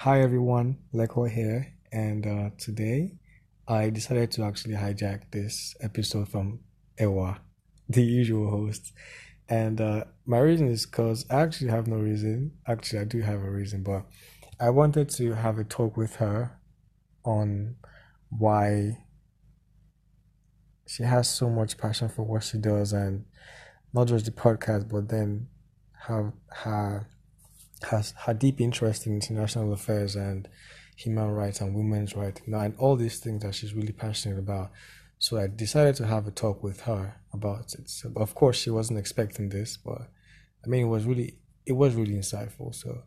Hi everyone, Lekwa here, and uh, today I decided to actually hijack this episode from Ewa, the usual host. And uh, my reason is because I actually have no reason. Actually, I do have a reason, but I wanted to have a talk with her on why she has so much passion for what she does and not just the podcast, but then have her has her deep interest in international affairs and human rights and women's rights, and all these things that she's really passionate about. So I decided to have a talk with her about it. So, of course, she wasn't expecting this, but I mean, it was really, it was really insightful. So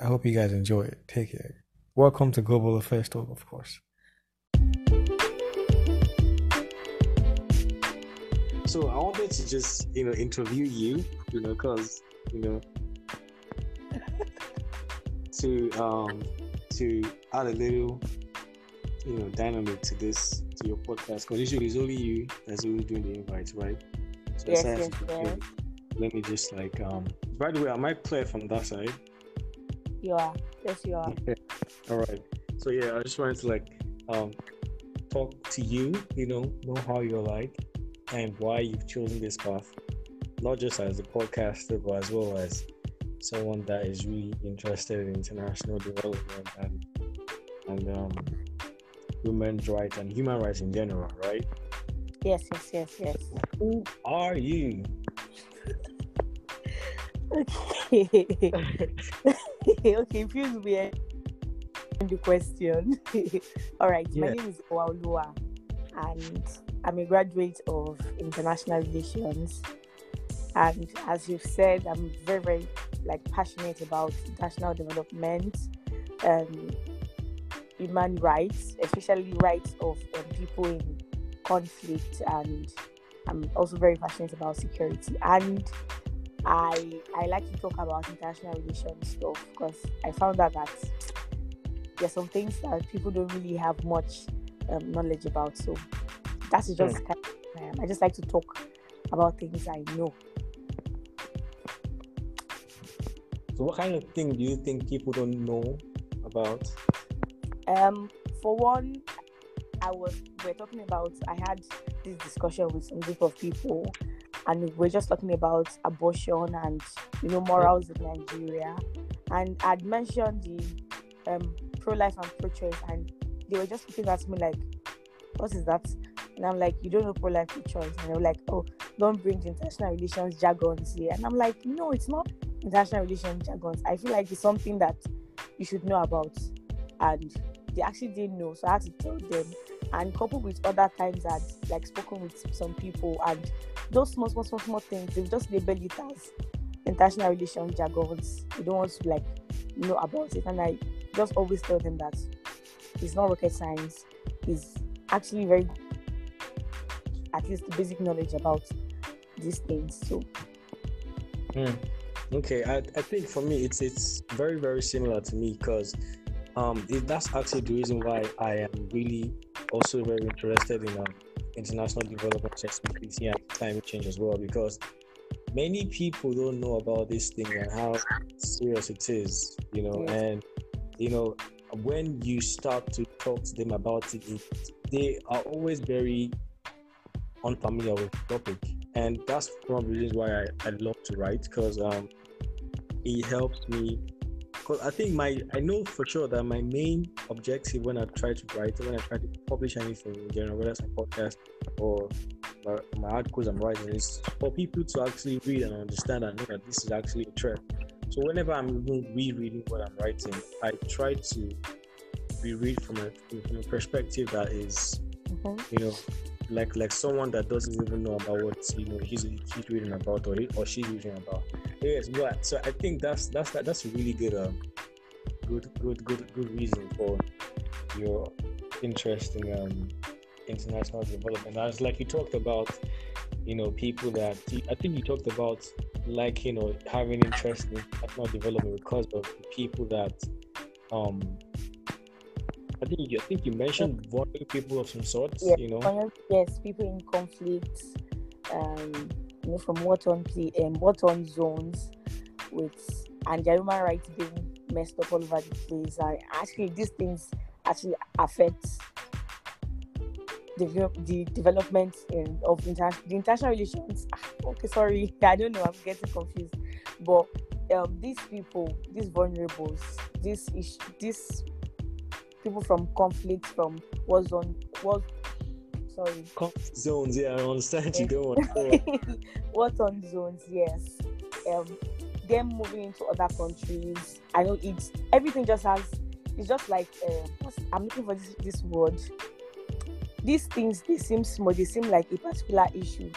I hope you guys enjoy it. Take care. Welcome to Global Affairs Talk, of course. So I wanted to just, you know, interview you, you know, because, you know, to um to add a little you know dynamic to this to your podcast because usually it's only you that's always doing the invites right? So yes, yes, yes. let me just like um by the way am i clear from that side? You are. Yes you are. Okay. all right. So yeah i just wanted to like um talk to you you know know how you're like and why you've chosen this path not just as a podcaster but as well as someone that is really interested in international development and and um, women's rights and human rights in general, right? Yes, yes, yes, yes. Who are you? okay. okay, please be the question. All right, yeah. my name is Ewaoluwa and I'm a graduate of international relations. And as you've said, I'm very, very like passionate about international development, um, human rights, especially rights of um, people in conflict, and I'm also very passionate about security. And I I like to talk about international relations stuff because I found out that there's some things that people don't really have much um, knowledge about. So that's just mm. kind of, I just like to talk about things I know. So, what kind of thing do you think people don't know about? Um, for one, I was we're talking about. I had this discussion with some group of people, and we're just talking about abortion and you know morals in Nigeria, and I'd mentioned the um, pro-life and pro-choice, and they were just looking at me like, "What is that?" And I'm like, "You don't know pro-life pro-choice," and they were like, "Oh, don't bring the international relations jargons here," and I'm like, "No, it's not." International relations jargons. I feel like it's something that you should know about, and they actually didn't know, so I had to tell them. And coupled with other times I'd like spoken with some people, and those small, small, small, small things, they just label it as international relations jargons. You don't want to like know about it, and I just always tell them that it's not rocket science. It's actually very at least basic knowledge about these things. So. Mm. Okay, I, I think for me it's it's very very similar to me because um it, that's actually the reason why I am really also very interested in um, international development, specifically and climate change as well because many people don't know about this thing and how serious it is, you know, and you know when you start to talk to them about it, it they are always very unfamiliar with the topic and that's one of the reasons why I, I love to write because um, it helps me because I think my I know for sure that my main objective when I try to write when I try to publish anything in general whether it's a podcast or my, my articles I'm writing is for people to actually read and understand and know that this is actually a threat so whenever I'm even rereading what I'm writing I try to reread from a, from a perspective that is, mm-hmm. you know like like someone that doesn't even know about what you know he's he's reading about or he, or she's reading about. Yes, but so I think that's that's that's a really good um good good good good reason for your interest in um international development. As like you talked about, you know, people that I think you talked about like you know having interest in international development because of people that um I think you, I think you mentioned vulnerable people of some sort. Yes, you know. Yes, people in conflict, um, you know, from war torn um, war torn zones, with and their human rights being messed up all over the place. I actually these things actually affect the, the development in, of inter- the international relations. Ah, okay, sorry, I don't know. I'm getting confused. But um, these people, these vulnerables, this ish- these people from conflict, from war zone, was sorry, conflict zones. Yeah, I understand you don't want. war zone zones. Yes. Um, them moving into other countries. I know it's everything just has. It's just like uh, I'm looking for this this word these things they seem small, they seem like a particular issue,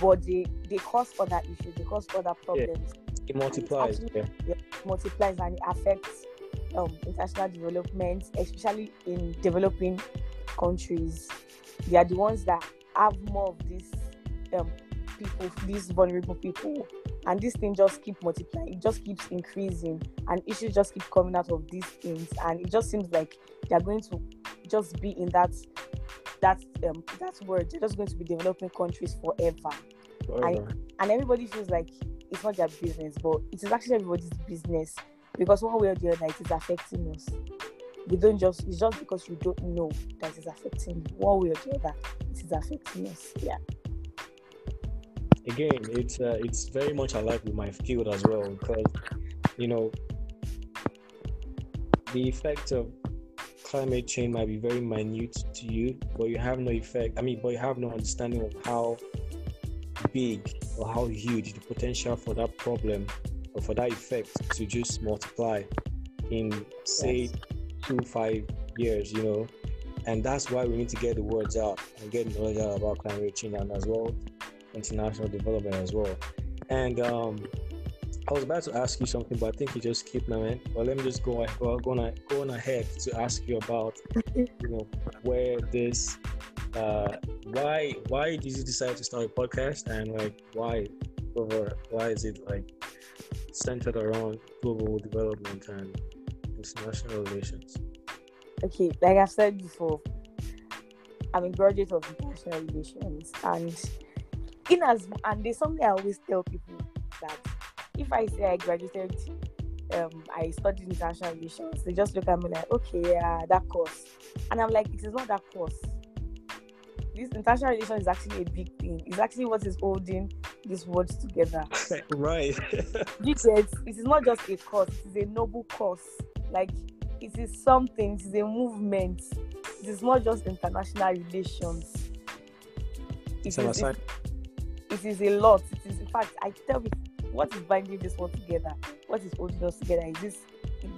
but they they cause other issues, they cause other problems. Yeah. It multiplies. It actually, yeah. It multiplies and it affects um, international development, especially in developing countries. They are the ones that have more of these um, people, these vulnerable people, and this thing just keep multiplying. It just keeps increasing, and issues just keep coming out of these things, and it just seems like they are going to just be in that that um, that word. They're just going to be developing countries forever, forever. And, and everybody feels like it's not their business, but it is actually everybody's business because one way or the other, it is affecting us. We don't just it's just because you don't know that it's affecting you. One way or the other, it is affecting us. Yeah. Again, it's uh, it's very much alike with my field as well because you know the effect of climate change might be very minute to you, but you have no effect. I mean, but you have no understanding of how big or how huge the potential for that problem or for that effect to just multiply in say yes. two five years. You know, and that's why we need to get the words out and get knowledge out about climate change and as well international development as well. And um, I was about to ask you something, but I think you just keep now, man. But let me just go, go, go, on, go on ahead to ask you about, you know, where this, uh, why, why did you decide to start a podcast, and like, why, over, why is it like centered around global development and international relations? Okay, like I've said before, I'm a graduate of international relations, and in as and there's something I always tell people that if I say I graduated, um, I studied international relations, they just look at me like, okay, yeah, that course. And I'm like, it is not that course. This international relations is actually a big thing. It's actually what is holding these words together. right. it is not just a course, it is a noble course. Like it is something, it is a movement. It is not just international relations. It is, it, it is a lot. It is in fact I tell you what is binding this one together? What is holding us together? Is this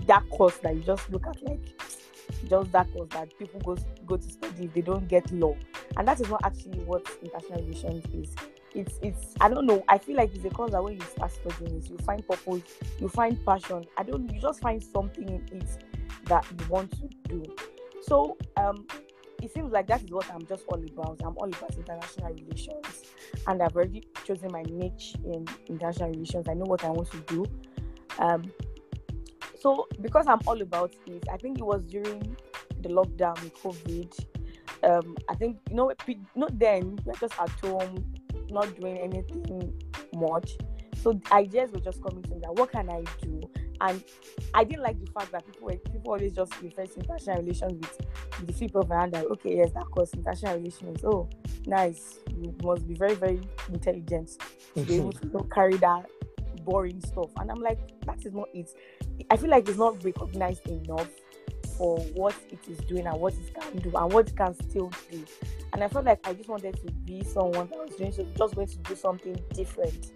that course that you just look at like just that course that people go go to study if they don't get law, and that is not actually what international relations is. It's it's I don't know. I feel like it's a course that when you start studying it, you find purpose, you find passion. I don't. You just find something in it that you want to do. So um, it seems like that is what I'm just all about. I'm all about international relations, and I've already chosen my niche in international relations. I know what I want to do. Um, so because I'm all about it, I think it was during the lockdown with COVID. Um, I think you know, not then we're just at home, not doing anything much. So ideas were just coming to me that what can I do? And I didn't like the fact that people were, people always just refer to international relations with, the flip of hand that okay, yes, that course international relations. Oh, nice. You must be very, very intelligent to be able to carry that boring stuff. And I'm like, that is not it. I feel like it's not recognized enough for what it is doing and what it can do and what it can still do. And I felt like I just wanted to be someone that was doing so just going to do something different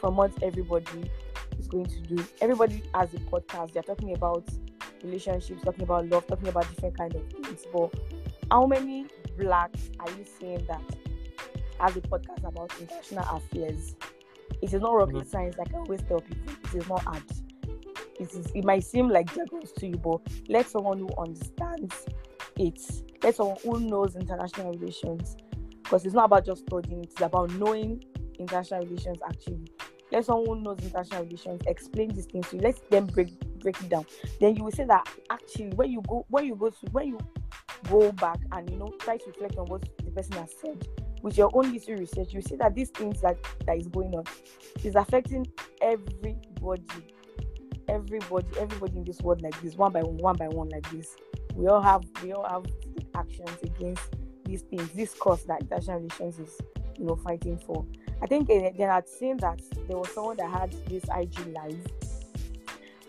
from what everybody is going to do. Everybody has a podcast. They're talking about relationships, talking about love, talking about different kind of things. But how many blacks are you seeing that has a podcast about international affairs? It is not rocket mm-hmm. science, like I always tell people. It is not hard. It is. It might seem like jargons to you, but let someone who understands it, let someone who knows international relations, because it's not about just studying. It's about knowing international relations actually let someone who knows international relations explain these things to you. Let them break break it down. Then you will say that actually when you go when you go to when you go back and you know try to reflect on what the person has said with your own history research, you see that these things that that is going on is affecting everybody. everybody, everybody in this world like this, one by one, one by one like this. We all have we all have actions against these things, this cause that international relations is, you know, fighting for. I think uh, they had seen that there was someone that had this IG live.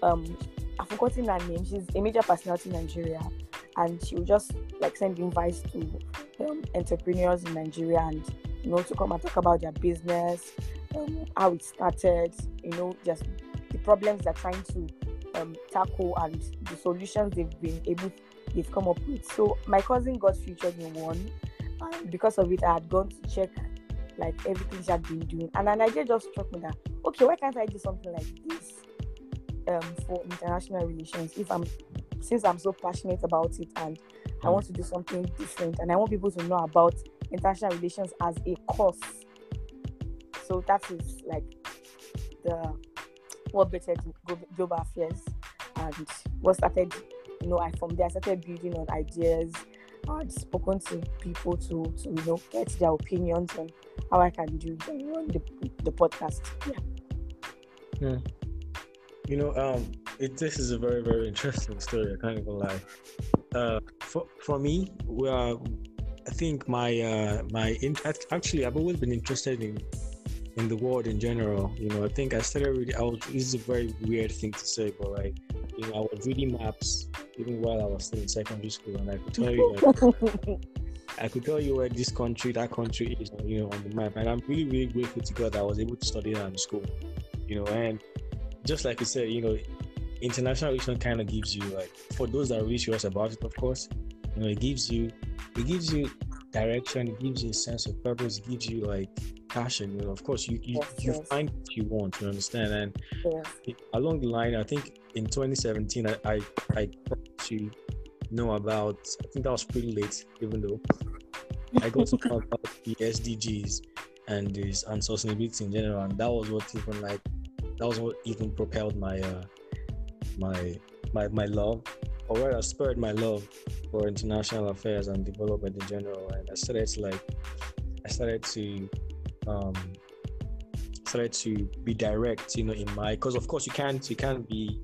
Um, I've forgotten her name. She's a major personality in Nigeria, and she will just like send invites to um, entrepreneurs in Nigeria and you know to come and talk about their business, um, how it started, you know, just the problems they're trying to um, tackle and the solutions they've been able they've come up with. So my cousin got featured in one, and because of it, I had gone to check like everything she had been doing, and an idea just struck me that okay, why can't I do something like this um, for international relations if I'm since I'm so passionate about it and I mm. want to do something different and I want people to know about international relations as a course. So that is like the what better global affairs and what started you know I from there started building on ideas I'd spoken to people to to you know get their opinions on how I can do the, the podcast yeah yeah you know um it, this is a very very interesting story I can't even lie uh for, for me we are I think my uh my in, actually I've always been interested in in the world in general. You know, I think I started reading. I was. This is a very weird thing to say, but like, you know, I was reading maps even while I was still in secondary school, and I could tell you. Like, I could tell you where this country, that country is, you know, on the map. And I'm really, really grateful to God that I was able to study that in school, you know. And just like you said, you know, international relations kind of gives you like, for those that are really serious about it, of course, you know, it gives you, it gives you direction, it gives you a sense of purpose, it gives you like passion. You know, of course, you you, yes, you yes. find what you want. You understand? And yes. along the line, I think in 2017, I I, I to know about. I think that was pretty late, even though I got to know about the SDGs and this and sustainability in general, and that was what even like that was what even propelled my uh my my my love or rather spurred my love for international affairs and development in general and i started to like i started to um, started to be direct, you know, in my because of course you can't you can't be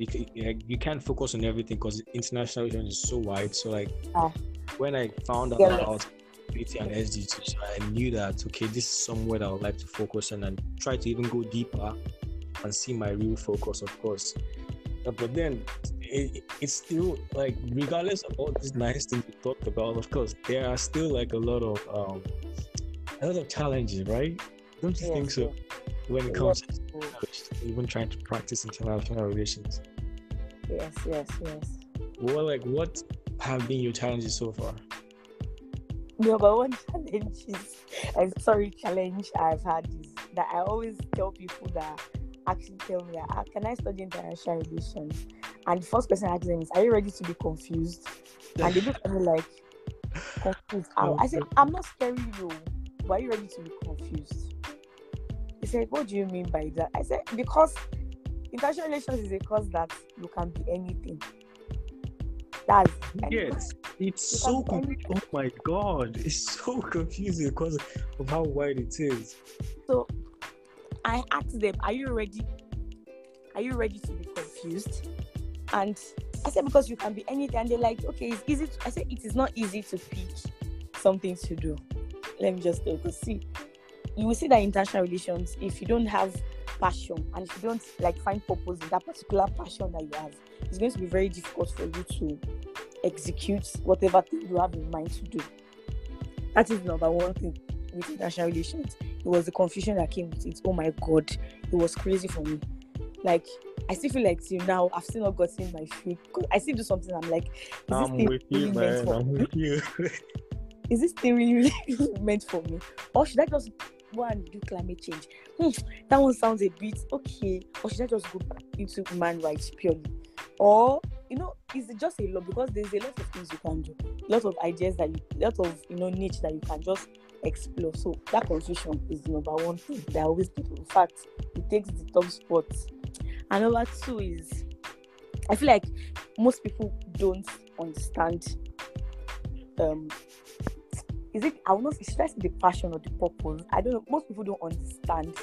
you, you can't focus on everything because international relations is so wide. So like uh, when I found out yeah. about beauty and SDG, I knew that okay, this is somewhere that I would like to focus on and try to even go deeper and see my real focus, of course. But then it, it's still like regardless of all these nice things we talked about, of course, there are still like a lot of um, a lot of challenges, right? Don't you yes, think so? When it comes yes, to even trying to practice international relations. Yes, yes, yes. Well, like, what have been your challenges so far? Number one challenge is, I'm sorry, challenge I've had is that I always tell people that actually tell me that ah, can I study international relations? And the first question I ask them is, Are you ready to be confused? And they look at me like confused. I said, I'm not scaring you why are you ready to be confused? He said, What do you mean by that? I said, Because international relations is a cause that you can be anything. That's yes, it's so confusing. Oh my god, it's so confusing because of how wide it is. So I asked them, Are you ready? Are you ready to be confused? And I said, Because you can be anything. And they're like, Okay, it's easy. To, I said, It is not easy to pick something to do let me just because see, you will see that international relations, if you don't have passion and if you don't like find purpose in that particular passion that you have, it's going to be very difficult for you to execute whatever thing you have in mind to do. That is number one thing with international relations. It was the confusion that came with it. Oh my god, it was crazy for me. Like I still feel like till now I've still not gotten my feet. I still do something. I'm like, is I'm this with you, man. I'm with you. is this thing really meant for me? Or should I just go and do climate change? Hmm, that one sounds a bit okay. Or should I just go into human rights purely? Or you know, is it just a lot because there's a lot of things you can do, a lot of ideas that you, lot of you know niche that you can just explore. So that confusion is the number one thing that always people. In fact, it takes the top spot. And number two is, I feel like most people don't understand um is it I will not should I say the passion or the purpose? I don't know. Most people don't understand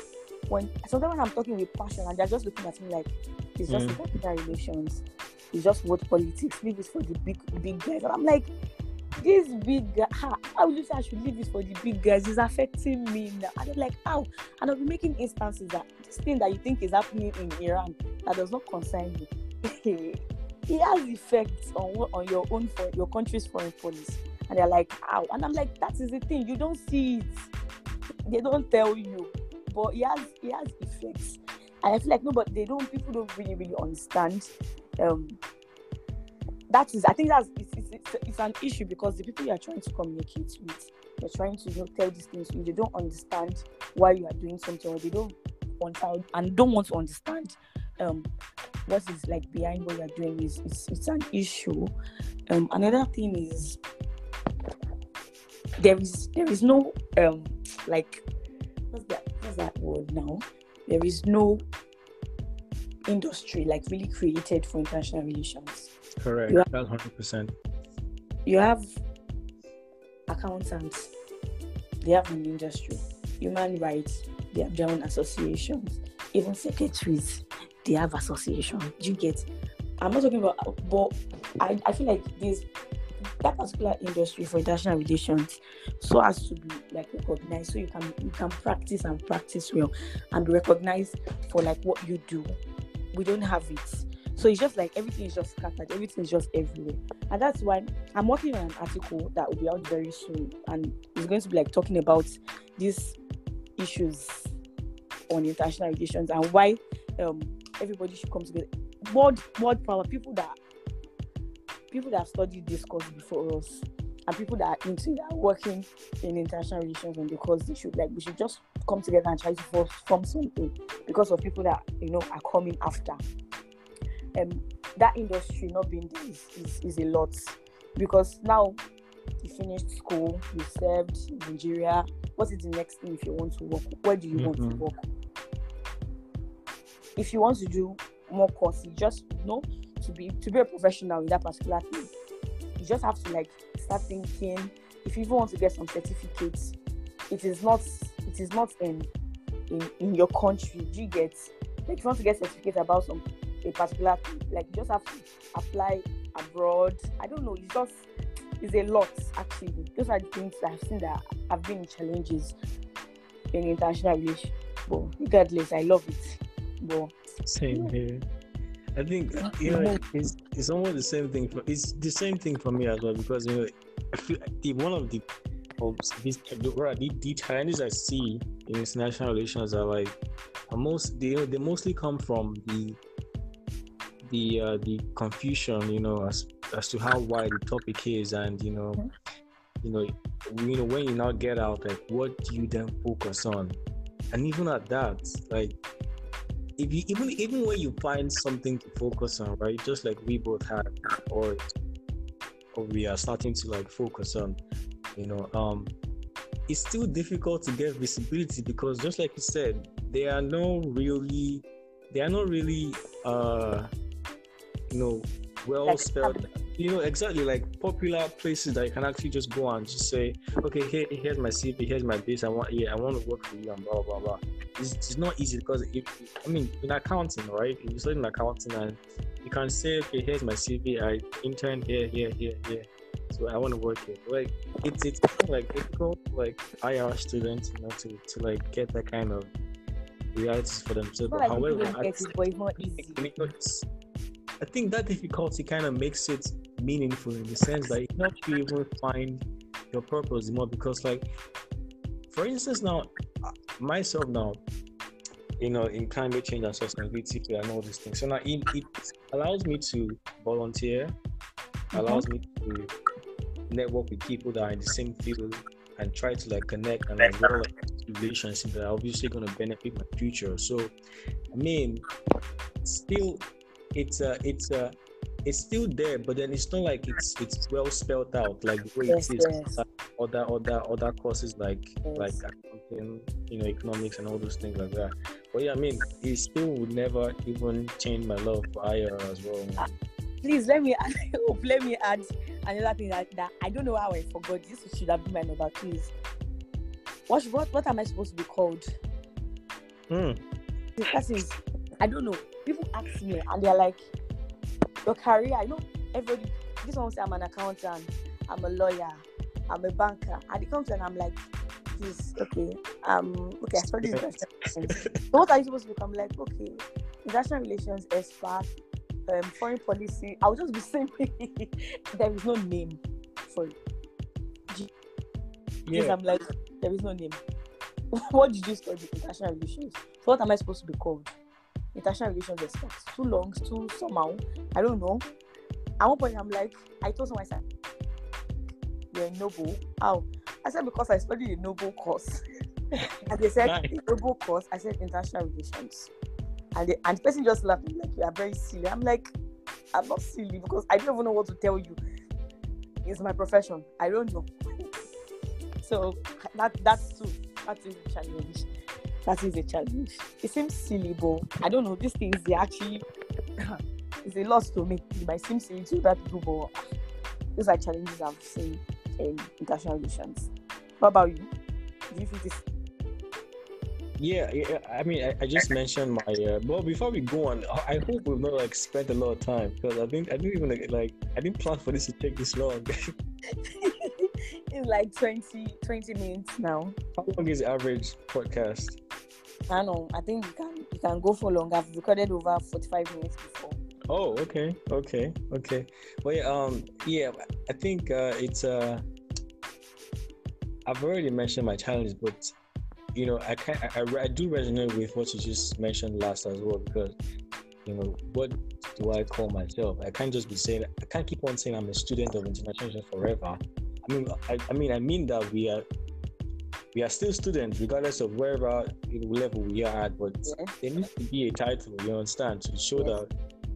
when sometimes when I'm talking with passion and they're just looking at me like, It's just Mm. international relations. It's just what politics. Leave it for the big big guys. And I'm like, this big guy, how, how will you say I should leave it for the big guys? It's affecting me now. And I'm like, how? And I'll be making instances that this thing that you think is happening in Iran that does not concern you. it has effects on on your own for your country's foreign policy. And they're like, how? And I'm like, that is the thing. You don't see it. They don't tell you. But it has it has effects. And I feel like no, but they don't people don't really, really understand. Um that is I think that's it's, it's, it's, it's an issue because the people you are trying to communicate with, you're trying to you know, tell these things to you, they don't understand why you are doing something or they don't want out and don't want to understand um what is like behind what you're doing is it's, it's an issue. Um another thing is there is there is no um like what's that what's that word now? There is no industry like really created for international relations. Correct. Yeah. That's hundred percent. You have accountants, they have an industry. Human rights, they have their own associations. Even secretaries, they have associations. Do you get? I'm not talking about, but I, I feel like this that particular industry for international relations so as to be like recognized so you can you can practice and practice well and be recognized for like what you do. We don't have it. So it's just like everything is just scattered everything is just everywhere. And that's why i'm working on an article that will be out very soon and it's going to be like talking about these issues on international relations and why um everybody should come together. World world power people that people that have studied this course before us and people that are into that working in international relations and because they should like we should just come together and try to form, form something because of people that you know are coming after. Um that industry not being there is, is, is a lot because now you finished school you served in nigeria. What is the next thing if you want to work? Where do you want to Mhm. work? If you want to do more courses just you know to be to be a professional in that particular thing you just have to like start thinking if you even want to get some certificates it is not it is not in in, in your country. Do you get like if you want to get certificate about some a particular thing like you just have to apply abroad. I don't know it's just it's a lot actually. Those are the things that i've seen that have been challenges in international relations. But regardless i love it. But Same here. I think you know it's it's almost the same thing. For, it's the same thing for me as well because you know I feel the one of the of these the, the, the challenges I see in international relations are like are most they they mostly come from the the uh, the confusion you know as as to how wide the topic is and you know you know you know when you now get out like what do you then focus on? And even at that like if you even even when you find something to focus on, right? Just like we both had, or or we are starting to like focus on, you know, um, it's still difficult to get visibility because just like you said, there are no really, they are not really, uh, you know, well spelled. You know exactly like popular places that you can actually just go and just say, okay, here, here's my CV, here's my base. I want, yeah, I want to work for you and blah blah blah it's, it's not easy because if I mean in accounting, right? If you study in accounting and you can say, okay, here's my CV, I interned here, here, here, here. So I want to work here. Like it's it's like difficult like IR students, you know, to, to like get that kind of realities for themselves. not But like people however, don't I get it but it's not easy think it's- I think that difficulty kind of makes it meaningful in the sense that it helps you even find your purpose more because, like, for instance, now uh, myself now, you know, in climate change and sustainability and all these things. So now it, it allows me to volunteer, allows me to network with people that are in the same field and try to like connect and like develop relationships that are obviously going to benefit my future. So, I mean, still, it's a, it's a, it's still there, but then it's not like it's it's well spelled out like the way Yes, it is yes. other other other courses like Yes. like accounting, you know, economics and all those things like that. But yeah, I mean, it still would never even change my love for IR as well. man. please let me add hope let me add another thing that, that I don't know how I forgot. This should have been my number, please. What what what am I supposed to be called? Hmm. This person is I don't know. People ask me and they're like, your career, I know everybody, this one will say I'm an accountant, I'm a lawyer, I'm a banker. And they come to and I'm like, this, okay, um, okay, I studied international. So what are you supposed to become? Like, okay, international relations expert, um, foreign policy. I'll just be saying there is no name for it. Yeah. I'm like, there is no name. what did you study? International relations. So what am I supposed to be called? International relations expert. Too long, too somehow. I don't know. At one point, I'm like, I told someone, I said, you're a noble. How? I said, because I studied a noble course. and they said, Nice. noble course. I said, international relations. And the, and the person just laughed, like, you are very silly. I'm like, I'm not silly because I don't even know what to tell you. It's my profession. I don't know. so that that's too that is a challenge. That is a challenge. It seems silly, but I don't know. These things they actually it's a loss to me. It might seem silly to other people, but these are challenges I've seen in international relations. What about you? Do you feel this? Yeah, yeah. I mean, I, I just mentioned my. Uh, well, before we go on, I I hope we've not like spent a lot of time because I think I didn't even like, like I didn't plan for this to take this long. it's like 20, 20 minutes now. How long is the average podcast? Know. I think you can you can go for longer. I've recorded over forty five minutes before. Oh, okay, okay, okay. Well, yeah, um, yeah, I think uh, it's uh, I've already mentioned my challenges, but you know, I can I, I, I do resonate with what you just mentioned last as well because you know, what do I call myself? I can't just be saying I can't keep on saying I'm a student of international forever. I mean, I, I mean, I mean that we are we are still students regardless of wherever level we are at, but Yeah. there needs to be a title, you understand, to show Yes. that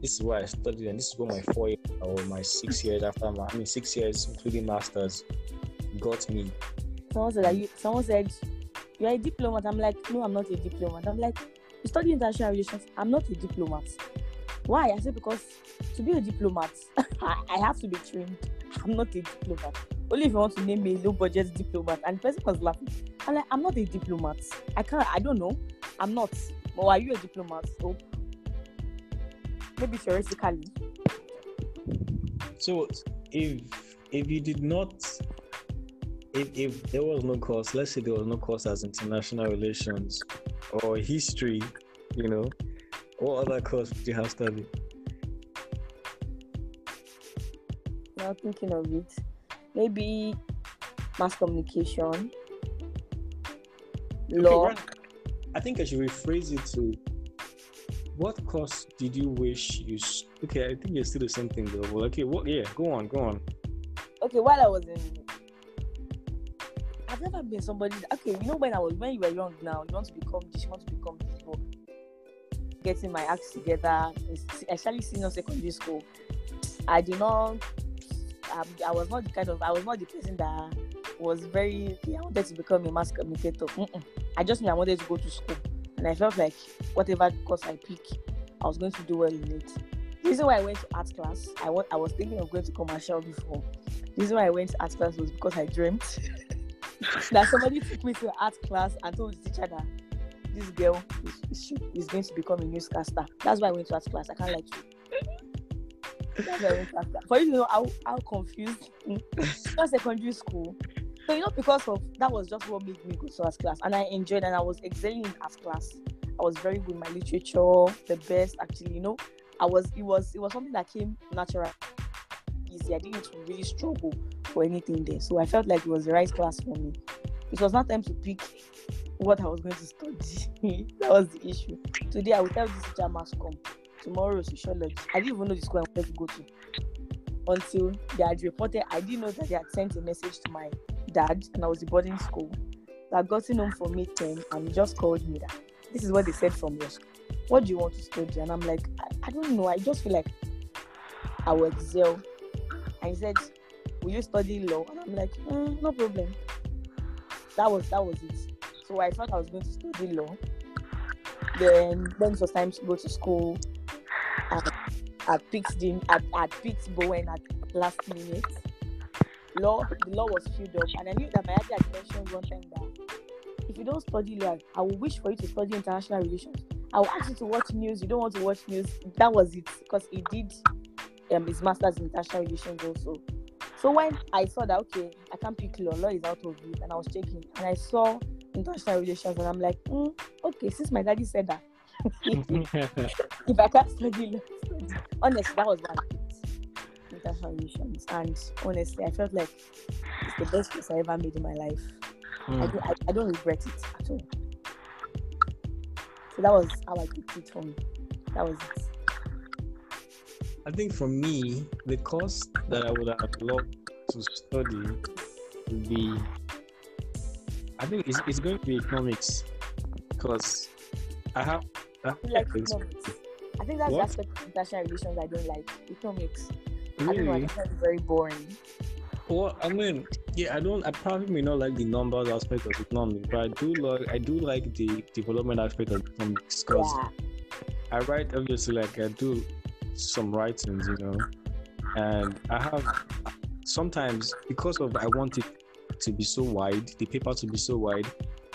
this is where I studied and this is what my four years or my six years after my I mean six years including masters got me. Someone said that you someone said you're a diplomat. I'm like, no, I'm not a diplomat. I'm like, you study international relations. I'm not a diplomat. Why? I said because to be a diplomat, I have to be trained. I'm not a diplomat. Only if you want to name me a low budget diplomat. And the person was laughing. I'm like, I'm not a diplomat. I can't. I don't know. I'm not. But are you a diplomat? So maybe theoretically. So if if you did not if, if there was no course, let's say there was no course as international relations or history, you know, what other course would you have studied? Now thinking of it, maybe mass communication, law. Okay, I think I should rephrase it to what course did you wish you okay, I think it's still the same thing though. Well, okay, what yeah, go on, go on. okay, while I was in, I've never been somebody. that- okay, you know when I was when you were young now, you want to become this, you want to become this, but getting my acts together, especially senior secondary school, I did not. Um, I was not the kind of. I was not the person that was very. I wanted to become a mass communicator. Mm-mm. I just knew I wanted to go to school, and I felt like whatever course I pick, I was going to do well in it. The reason why I went to art class, I I was thinking of going to commercial before. The reason why I went to art class was because I dreamt that somebody took me to art class and told the teacher that this girl is, is, is going to become a newscaster. That's why I went to art class. I can't lie For you to know how, how confused just secondary school. So you know, because of that was just what made me go to art class, and I enjoyed and I was excelling in art class. I was very good in my literature, the best actually. You know, I was. It was. It was something that came natural, easy. I didn't really struggle for anything there. So I felt like it was the right class for me. It was not time to pick what I was going to study. that was the issue. Today I will tell this teacher must come. Tomorrow is sociology. I didn't even know the school I wanted to go to until they had reported. I didn't know that they had sent a message to my dad, and I was in boarding school. I got home for midterm, and he just called me that this is what they said from your school. What do you want to study? And I'm like, I, I don't know. I just feel like I will excel. And he said, Will you study law? And I'm like, "Mm, No problem. That was that was it. So I thought I was going to study law. Then then it was time to go to school. I, I picked the I, I picked Bowen at last minute. Law the law was filled up, and I knew that my dad had mentioned one time that if you don't study law, I will wish for you to study international relations. I'll ask you to watch news. You don't want to watch news. That was it because he did um, his master's in international relations also. So when I saw that, okay, I can't pick law, law is out of it, and I was checking, and I saw international relations, and I'm like, mm, okay, since my daddy said that, if I can't study law, honestly, that was one international relations, and honestly, I felt like it's the best choice I ever made in my life. Mm. I, do, I, I don't regret it at all. So that was how I picked it from. That was it. I think for me, the course that I would have loved to study would be, I think it's, it's going to be economics because I have. Like economics. I think that's what? the aspect of international relations I don't like. Economics. Really? I don't know. I very boring. Well, I mean, yeah, I don't. I probably may not like the numbers aspect of economics, but I do like. I do like the development aspect of economics because yeah. I write obviously like I do some writings, you know, and I have sometimes because of I want it to be so wide, the paper to be so wide,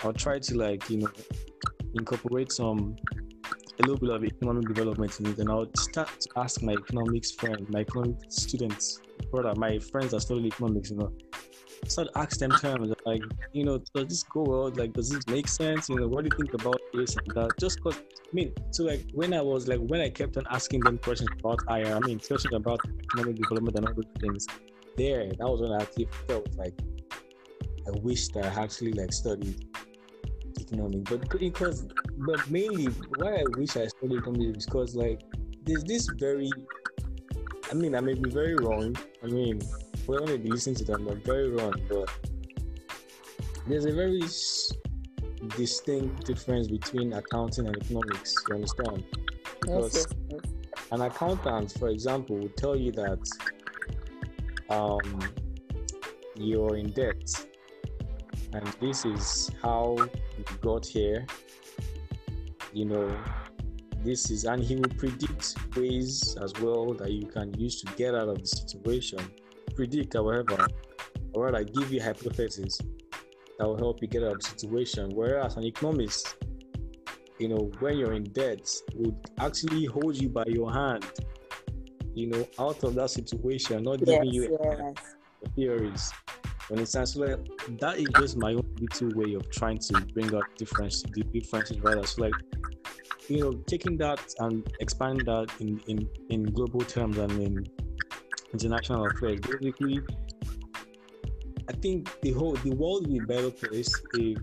I'll try to like you know incorporate some a little bit of economic development in it, and I would start to ask my economics friend, my economic students, brother, my friends that study economics, you know, start ask them terms like, you know, does this go well? Like, does this make sense? You know, what do you think about this and that? Just cause, I mean, so like when I was like when I kept on asking them questions about I mean, questions about economic development and all those things, there, that was when I actually felt like I wish that I actually like studied economics, but because, but mainly why I wish I studied economics is because like there's this very, I mean, I may be very wrong. I mean, whoever may be listening to them, I'm very wrong, but there's a very distinct difference between accounting and economics. You understand? Because yes, yes, yes. an accountant, for example, will tell you that um, you're in debt, and this is how got here. You know, this is, and he will predict ways as well that you can use to get out of the situation predict, however, or rather give you hypotheses that will help you get out of the situation. Whereas an economist, you know, when you're in debt, would actually hold you by your hand, you know, out of that situation, not yes, giving you yes. theories. When it sounds like that is just my own little way of trying to bring out difference, the differences rather. So like, you know, taking that and expanding that in in in global terms and in international affairs. Basically, I think the whole the world would be a better place if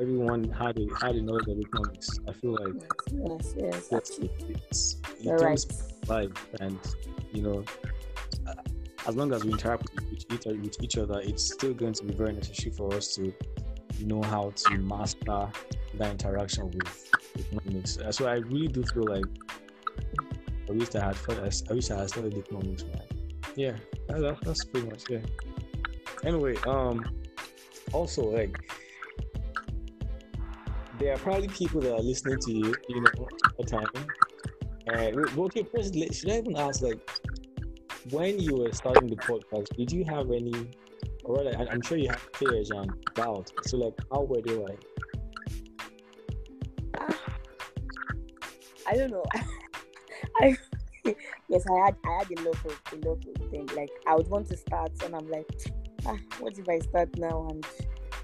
everyone had a had a knowledge of economics. I feel like yes, yes, yes. It's, it right. life, and you know, as long as we interact with each, with other, it's still going to be very necessary for us to know how to master that interaction with economics. So I really do feel like I wish I had I wish I had studied economics, man yeah, that, that's pretty much yeah. Anyway, um, also like there are probably people that are listening to you, you know, all the time. And okay, should I even ask like when you were starting the podcast, did you have any, or I'm sure you had fears and doubts. So like, how were they like? I don't know. I yes, I had I had a lot of a lot of things. Like I would want to start, and I'm like, ah, what if I start now? And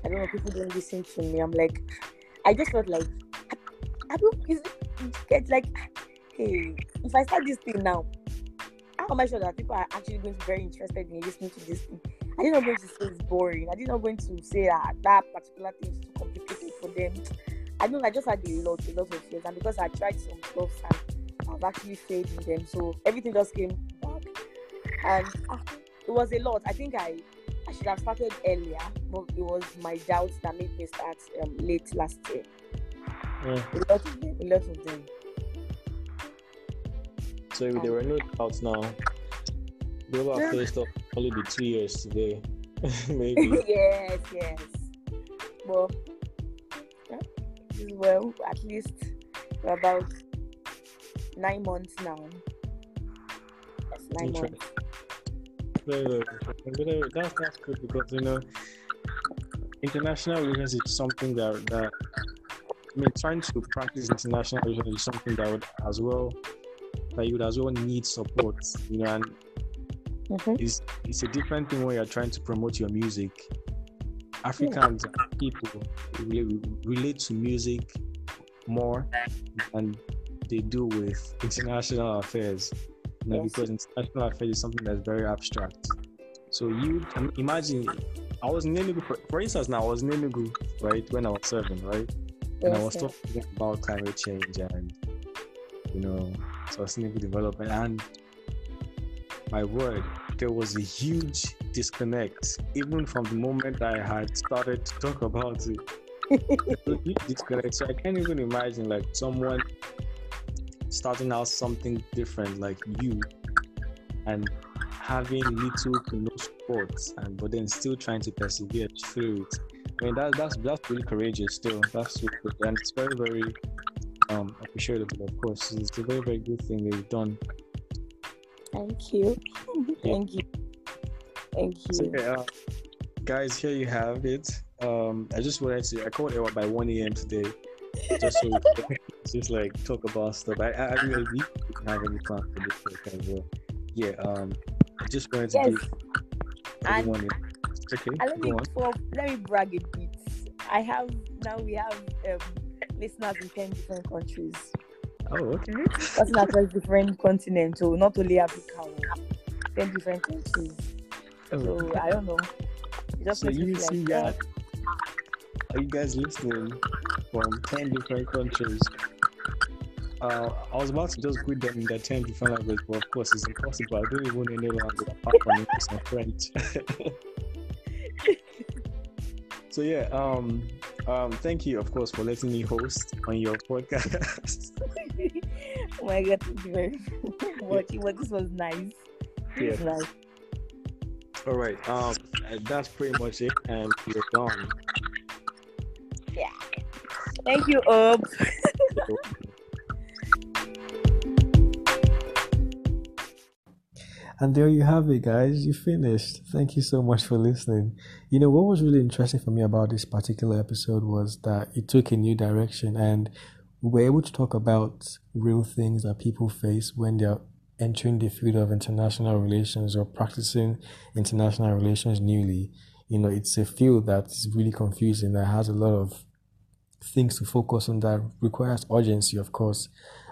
I don't know, people don't listen to me. I'm like, I just felt like, I, I don't get like, hey, if I start this thing now, how am I sure that people are actually going to be very interested in listening to this thing? I did not going to say it's boring. I did not going to say that that particular thing is too complicated for them. I know I just had a lot, a lot of fears, and because I tried some stuff and I've actually failed in them. So everything just came back. And ah, it was a lot. I think I I should have started earlier, but it was my doubts that made me start um, late last year. Yeah. A lot of them. A lot of them. So if there were no doubts now, global yeah. first up only be two years today. Maybe. yes, yes. Well, yeah, well, at least we're about nine months now. That's nine months. Very, very, uh, that's that's good because you know international relations is something that that I mean, trying to practice international relations is something that would as well that you would as well need support. You know, and Mhm. it's it's a different thing when you're trying to promote your music. Africans people really relate to music more than they do with international affairs. You know, Yes. because international affairs is something that's very abstract. So you I mean, imagine, I was in Enugu, for, for instance, now I was in Enugu, right, when I was serving, right, and I was yes. talking about climate change and you know sustainable development, and my word, there was a huge disconnect, even from the moment I had started to talk about it. Disconnect. So I can't even imagine like someone starting out something different like you and having little to no support and but then still trying to persevere through it. I mean that, that's that's really courageous still. That's good. and it's very, very um appreciable of course. It's a very, very good thing that you've done. Thank you. Thank you. Thank you. yeah, uh, guys, here you have it. Um, I just wanted to. I called Ewa by 1 a.m. today, just so we could just like talk about stuff. I, I, I really didn't have any plans for this week as well. Yeah. Um, I just wanted to Yes. give everyone. Okay, let me for, let me brag a bit. I have now we have um, listeners in ten different countries, Oh, okay. cutting across different continents, so not only Africa, 10 different countries. Oh, So I don't know. It just So you see like, that? Are you guys listening from 10 different countries? Uh, I was about to just greet them in their 10 different languages, but of course it's impossible. I don't even know any language apart from English and French. so yeah, um, um, thank you, of course, for letting me host on your podcast. oh my god, thank you very much. Well, this was nice. It was Yeah. nice. All right, um, that's pretty much it, and we're done. Yeah. Thank you, Ob. And there you have it, guys. You finished. Thank you so much for listening. You know, what was really interesting for me about this particular episode was that it took a new direction and we were able to talk about real things that people face when they're entering the field of international relations or practicing international relations newly. You know, it's a field that is really confusing, that has a lot of things to focus on, that requires urgency, of course.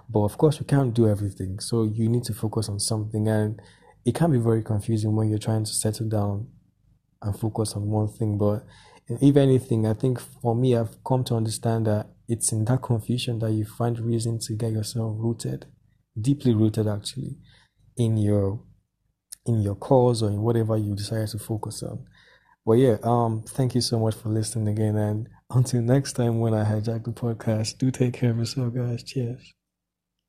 But of course, we can't do everything. So you need to focus on something. And it can be very confusing when you're trying to settle down and focus on one thing. But if anything, I think for me, I've come to understand that it's in that confusion that you find reason to get yourself rooted, deeply rooted actually, in your in your cause or in whatever you decide to focus on. But yeah, um, thank you so much for listening again, and until next time when I hijack the podcast, do take care of yourself, guys. Cheers.